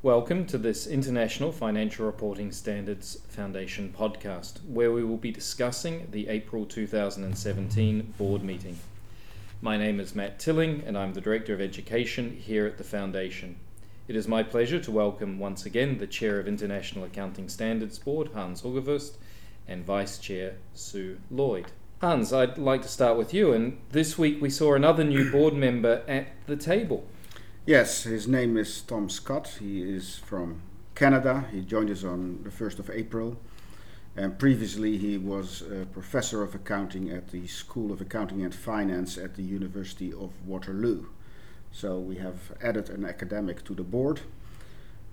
Welcome to this International Financial Reporting Standards Foundation podcast, where we will be discussing the April 2017 board meeting. My name is Matt Tilling, and I'm the Director of Education here at the Foundation. It is my pleasure to welcome once again the Chair of International Accounting Standards Board, Hans Hoogervorst, and Vice Chair, Sue Lloyd. Hans, I'd like to start with you, and this week we saw another new board member at the table. Yes, his name is Tom Scott. He is from Canada. He joined us on the 1st of April. And previously, he was a professor of accounting at the School of Accounting and Finance at the University of Waterloo. So we have added an academic to the board.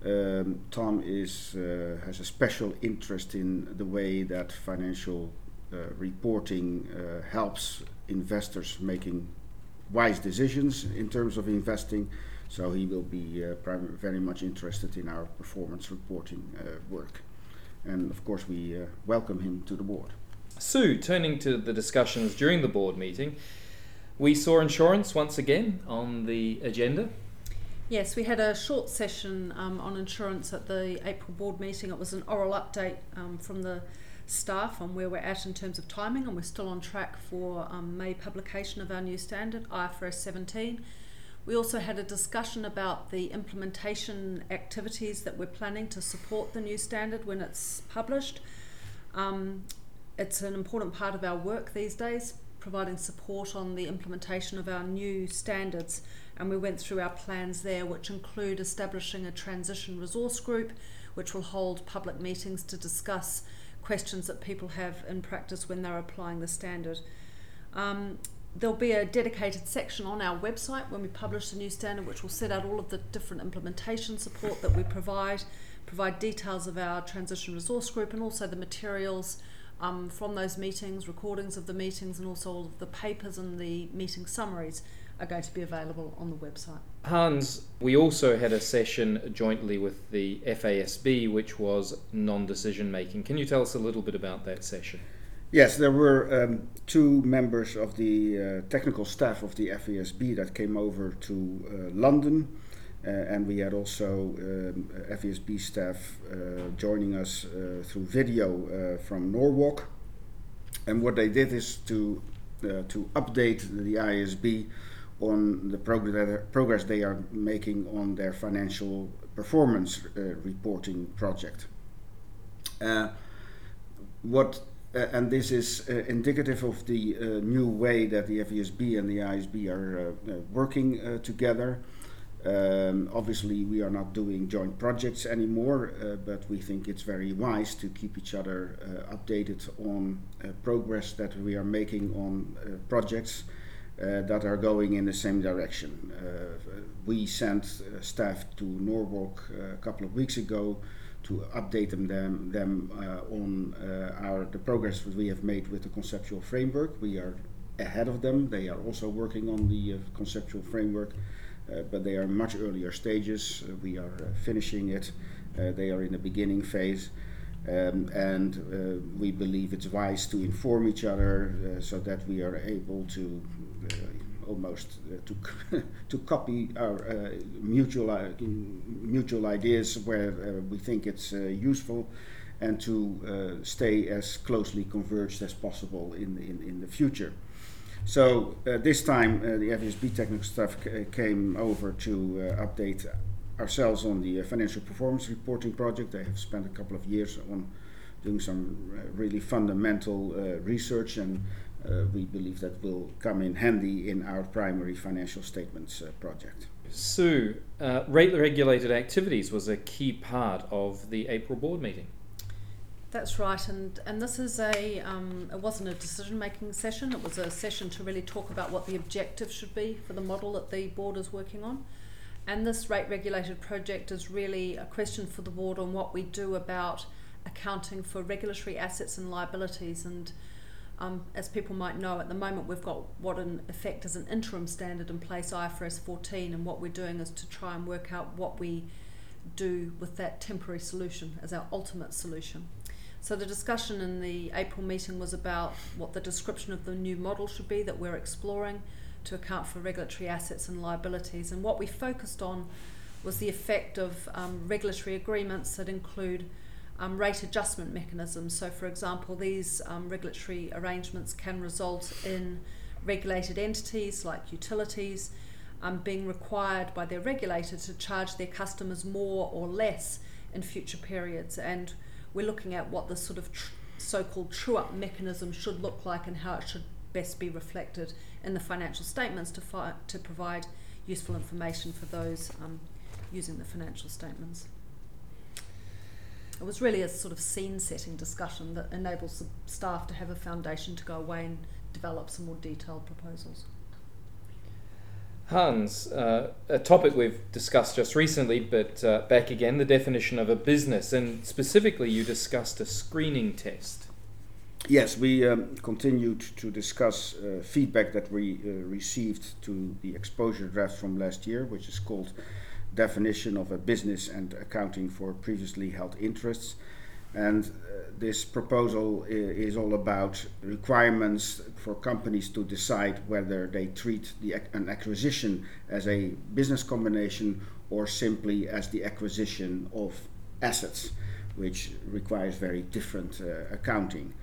Um, Tom is, uh, has a special interest in the way that financial uh, reporting uh, helps investors making wise decisions in terms of investing so he will be uh, very much interested in our performance reporting uh, work. And of course, we uh, welcome him to the board. Sue, turning to the discussions during the board meeting, we saw insurance once again on the agenda. Yes, we had a short session um, on insurance at the April board meeting. It was an oral update um, from the staff on where we're at in terms of timing, and we're still on track for um, May publication of our new standard, IFRS 17. We also had a discussion about the implementation activities that we're planning to support the new standard when it's published. Um, it's an important part of our work these days, providing support on the implementation of our new standards. And we went through our plans there, which include establishing a transition resource group, which will hold public meetings to discuss questions that people have in practice when they're applying the standard. Um, there'll be a dedicated section on our website when we publish the new standard, which will set out all of the different implementation support that we provide, provide details of our transition resource group, and also the materials um, from those meetings, recordings of the meetings, and also all of the papers and the meeting summaries are going to be available on the website. Hans, we also had a session jointly with the FASB, which was non decision making. Can you tell us a little bit about that session? Yes, there were um, two members of the uh, technical staff of the FASB that came over to uh, London, uh, and we had also um, FASB staff uh, joining us uh, through video uh, from Norwalk. And what they did is to to update the IASB on the progress progress they are making on their financial performance reporting project. what and this is uh, indicative of the uh, new way that the FASB and the IASB are uh, uh, working uh, together. Um, obviously, we are not doing joint projects anymore, but we think it's very wise to keep each other updated on progress that we are making on projects that are going in the same direction. we sent staff to Norwalk a couple of weeks ago to update them them, them uh, on uh, our the progress that we have made with the conceptual framework. We are ahead of them. They are also working on the uh, conceptual framework, uh, but they are much earlier stages. Uh, we are uh, finishing it. they are in the beginning phase. Um, and we believe it's wise to inform each other so that we are able to almost uh, to to copy our uh, mutual uh, mutual ideas where we think it's useful, and to stay as closely converged as possible in in, in the future. So uh, this time uh, the FASB technical staff came over to uh, update ourselves on the financial performance reporting project. They have spent a couple of years on doing some really fundamental research and uh, we believe that will come in handy in our primary financial statements uh, project. Sue, uh, rate regulated activities was a key part of the April board meeting. That's right, and and this is a um, it wasn't a decision making session. It was a session to really talk about what the objective should be for the model that the board is working on. And this rate regulated project is really a question for the board on what we do about accounting for regulatory assets and liabilities and um, as people might know, at the moment we've got what in effect is an interim standard in place, IFRS 14, and what we're doing is to try and work out what we do with that temporary solution as our ultimate solution. So the discussion in the April meeting was about what the description of the new model should be that we're exploring to account for regulatory assets and liabilities. And what we focused on was the effect of um, regulatory agreements that include um, rate adjustment mechanisms. So, for example, these um, regulatory arrangements can result in regulated entities like utilities um, being required by their regulator to charge their customers more or less in future periods. And we're looking at what the sort of tr- so called true up mechanism should look like and how it should best be reflected in the financial statements to, fi- to provide useful information for those um, using the financial statements. It was really a sort of scene setting discussion that enables the staff to have a foundation to go away and develop some more detailed proposals. Hans, uh, a topic we've discussed just recently, but uh, back again, the definition of a business, and specifically, you discussed a screening test. Yes, we um, continued to discuss uh, feedback that we uh, received to the exposure draft from last year, which is called Definition of a Business and Accounting for Previously Held Interests. And uh, this proposal is all about requirements for companies to decide whether they treat the, an acquisition as a business combination or simply as the acquisition of assets, which requires very different uh, accounting.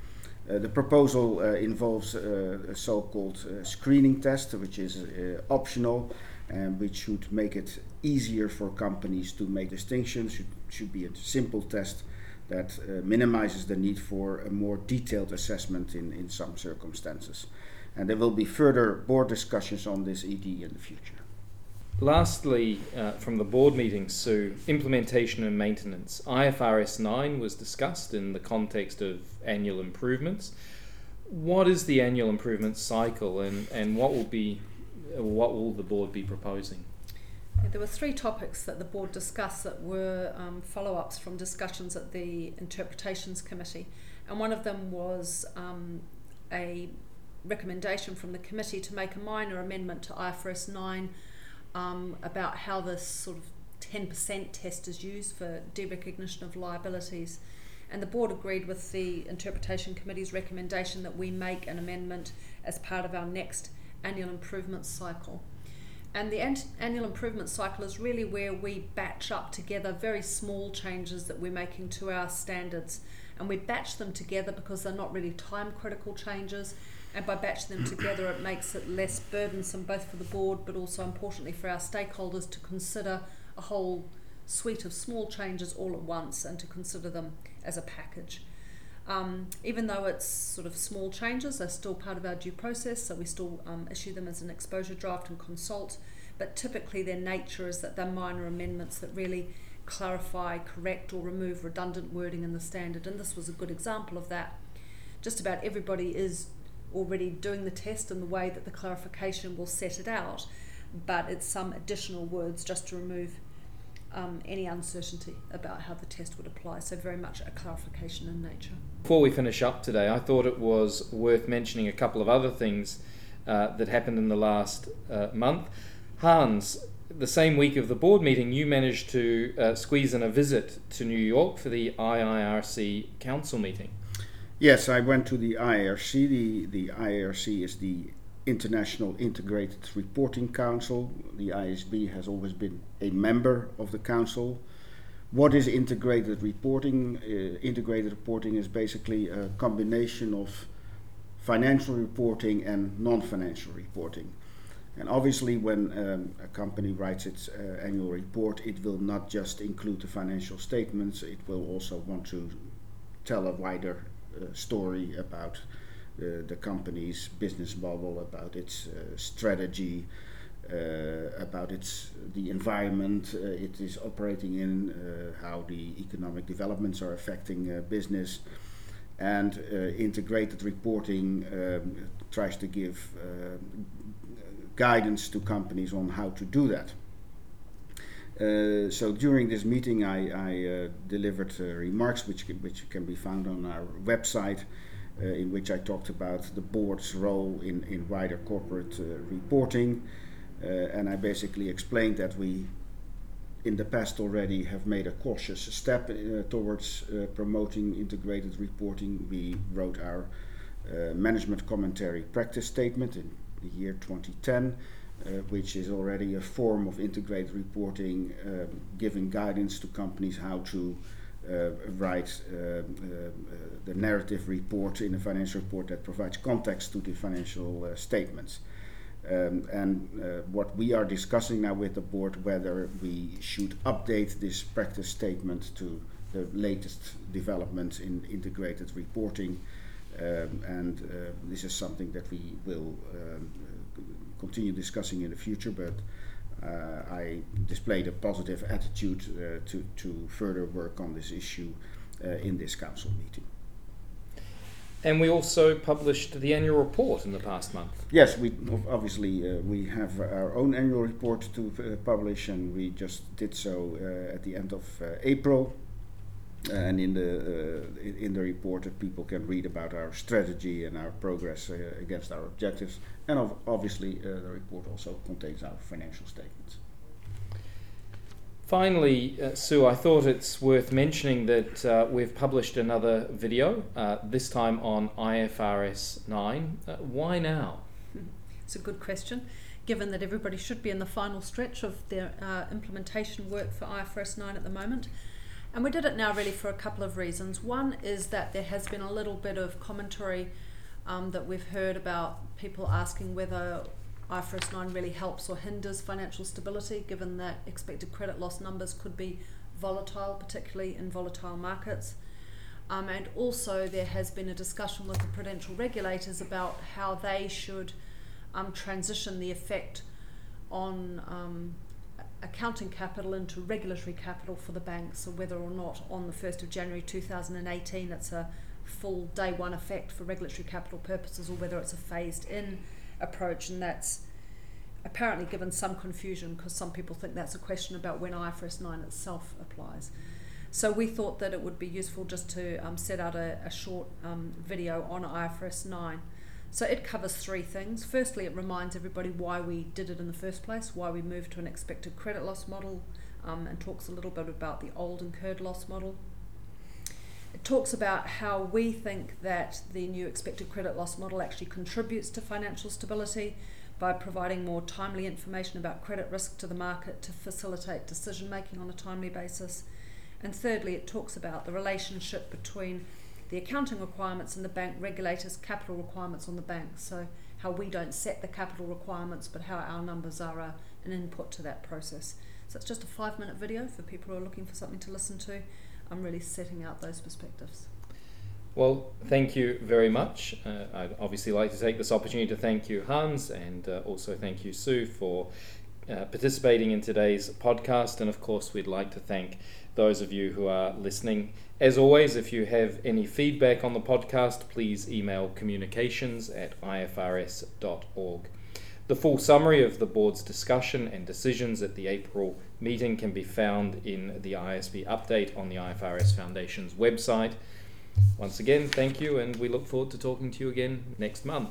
Uh, the proposal uh, involves uh, a so called uh, screening test, which is optional and which should make it easier for companies to make distinctions, should, should be a simple test that uh, minimizes the need for a more detailed assessment in, in some circumstances. And there will be further board discussions on this ED in the future. Lastly, uh, from the board meeting, Sue, implementation and maintenance. IFRS 9 was discussed in the context of annual improvements. What is the annual improvement cycle and, and what will be what will the board be proposing? Yeah, there were three topics that the board discussed that were um, follow ups from discussions at the Interpretations Committee. And one of them was um, a recommendation from the committee to make a minor amendment to IFRS 9 um, about how this sort of 10% test is used for derecognition of liabilities. And the board agreed with the Interpretation Committee's recommendation that we make an amendment as part of our next annual improvement cycle. And the annual improvement cycle is really where we batch up together very small changes that we're making to our standards. And we batch them together because they're not really time critical changes. And by batching them together, it makes it less burdensome both for the board but also importantly for our stakeholders to consider a whole suite of small changes all at once and to consider them as a package. Um, even though it's sort of small changes, they're still part of our due process, so we still um, issue them as an exposure draft and consult. But typically, their nature is that they're minor amendments that really clarify, correct, or remove redundant wording in the standard. And this was a good example of that. Just about everybody is already doing the test in the way that the clarification will set it out, but it's some additional words just to remove um, any uncertainty about how the test would apply. So, very much a clarification in nature. Before we finish up today, I thought it was worth mentioning a couple of other things uh, that happened in the last uh, month. Hans, the same week of the board meeting, you managed to uh, squeeze in a visit to New York for the IIRC council meeting. Yes, I went to the IIRC. The, the IIRC is the International Integrated Reporting Council. The IASB has always been a member of the council. What is integrated reporting? Uh, integrated reporting is basically a combination of financial reporting and non financial reporting. And obviously, when um, a company writes its uh, annual report, it will not just include the financial statements, it will also want to tell a wider uh, story about uh, the company's business model, about its uh, strategy, uh, about its the environment it is operating in, how the economic developments are affecting business, and integrated reporting um, tries to give guidance to companies on how to do that. Uh, so during this meeting, I, I uh, delivered uh, remarks which can, which can be found on our website, uh, in which I talked about the board's role in, in wider corporate uh, reporting. Uh, and I basically explained that we, in the past already, have made a cautious step uh, towards promoting integrated reporting. We wrote our management commentary practice statement in the year 2010. uh, which is already a form of integrated reporting, um, giving guidance to companies how to uh, write uh, uh, the narrative report in a financial report that provides context to the financial statements. Um, and uh, what we are discussing now with the board whether we should update this practice statement to the latest developments in integrated reporting um, and uh, this is something that we will um, continue discussing in the future but I displayed a positive attitude uh, to, to further work on this issue uh, in this council meeting. And we also published the annual report in the past month. Yes, we obviously uh, we have our own annual report to uh, publish, and we just did so uh, at the end of April. And in the in the report, people can read about our strategy and our progress against our objectives, and obviously the report also contains our financial statements. Finally, uh, Sue, I thought it's worth mentioning that uh, we've published another video, uh, this time on IFRS 9. Uh, why now? It's a good question, given that everybody should be in the final stretch of their uh, implementation work for IFRS 9 at the moment. And we did it now really for a couple of reasons. One is that there has been a little bit of commentary um, that we've heard about people asking whether IFRS 9 really helps or hinders financial stability, given that expected credit loss numbers could be volatile, particularly in volatile markets. Um, and also, there has been a discussion with the prudential regulators about how they should um, transition the effect on um, accounting capital into regulatory capital for the banks, so whether or not on the 1st of January 2018 it's a full day one effect for regulatory capital purposes or whether it's a phased in approach, and that's apparently given some confusion because some people think that's a question about when IFRS 9 itself applies. So we thought that it would be useful just to um, set out a, a short um, video on IFRS 9. So it covers three things. Firstly, it reminds everybody why we did it in the first place, why we moved to an expected credit loss model, um, and talks a little bit about the old incurred loss model. It talks about how we think that the new expected credit loss model actually contributes to financial stability by providing more timely information about credit risk to the market to facilitate decision making on a timely basis. And thirdly, it talks about the relationship between the accounting requirements and the bank regulators' capital requirements on the bank. So, how we don't set the capital requirements, but how our numbers are uh, an input to that process. So, it's just a five minute video for people who are looking for something to listen to. I'm really setting out those perspectives. Well, thank you very much. Uh, I'd obviously like to take this opportunity to thank you, Hans, and uh, also thank you, Sue, for uh, participating in today's podcast. And of course, we'd like to thank those of you who are listening. As always, if you have any feedback on the podcast, please email communications at ifrs.org. The full summary of the board's discussion and decisions at the April meeting can be found in the IASB update on the IFRS Foundation's website. Once again, thank you, and we look forward to talking to you again next month.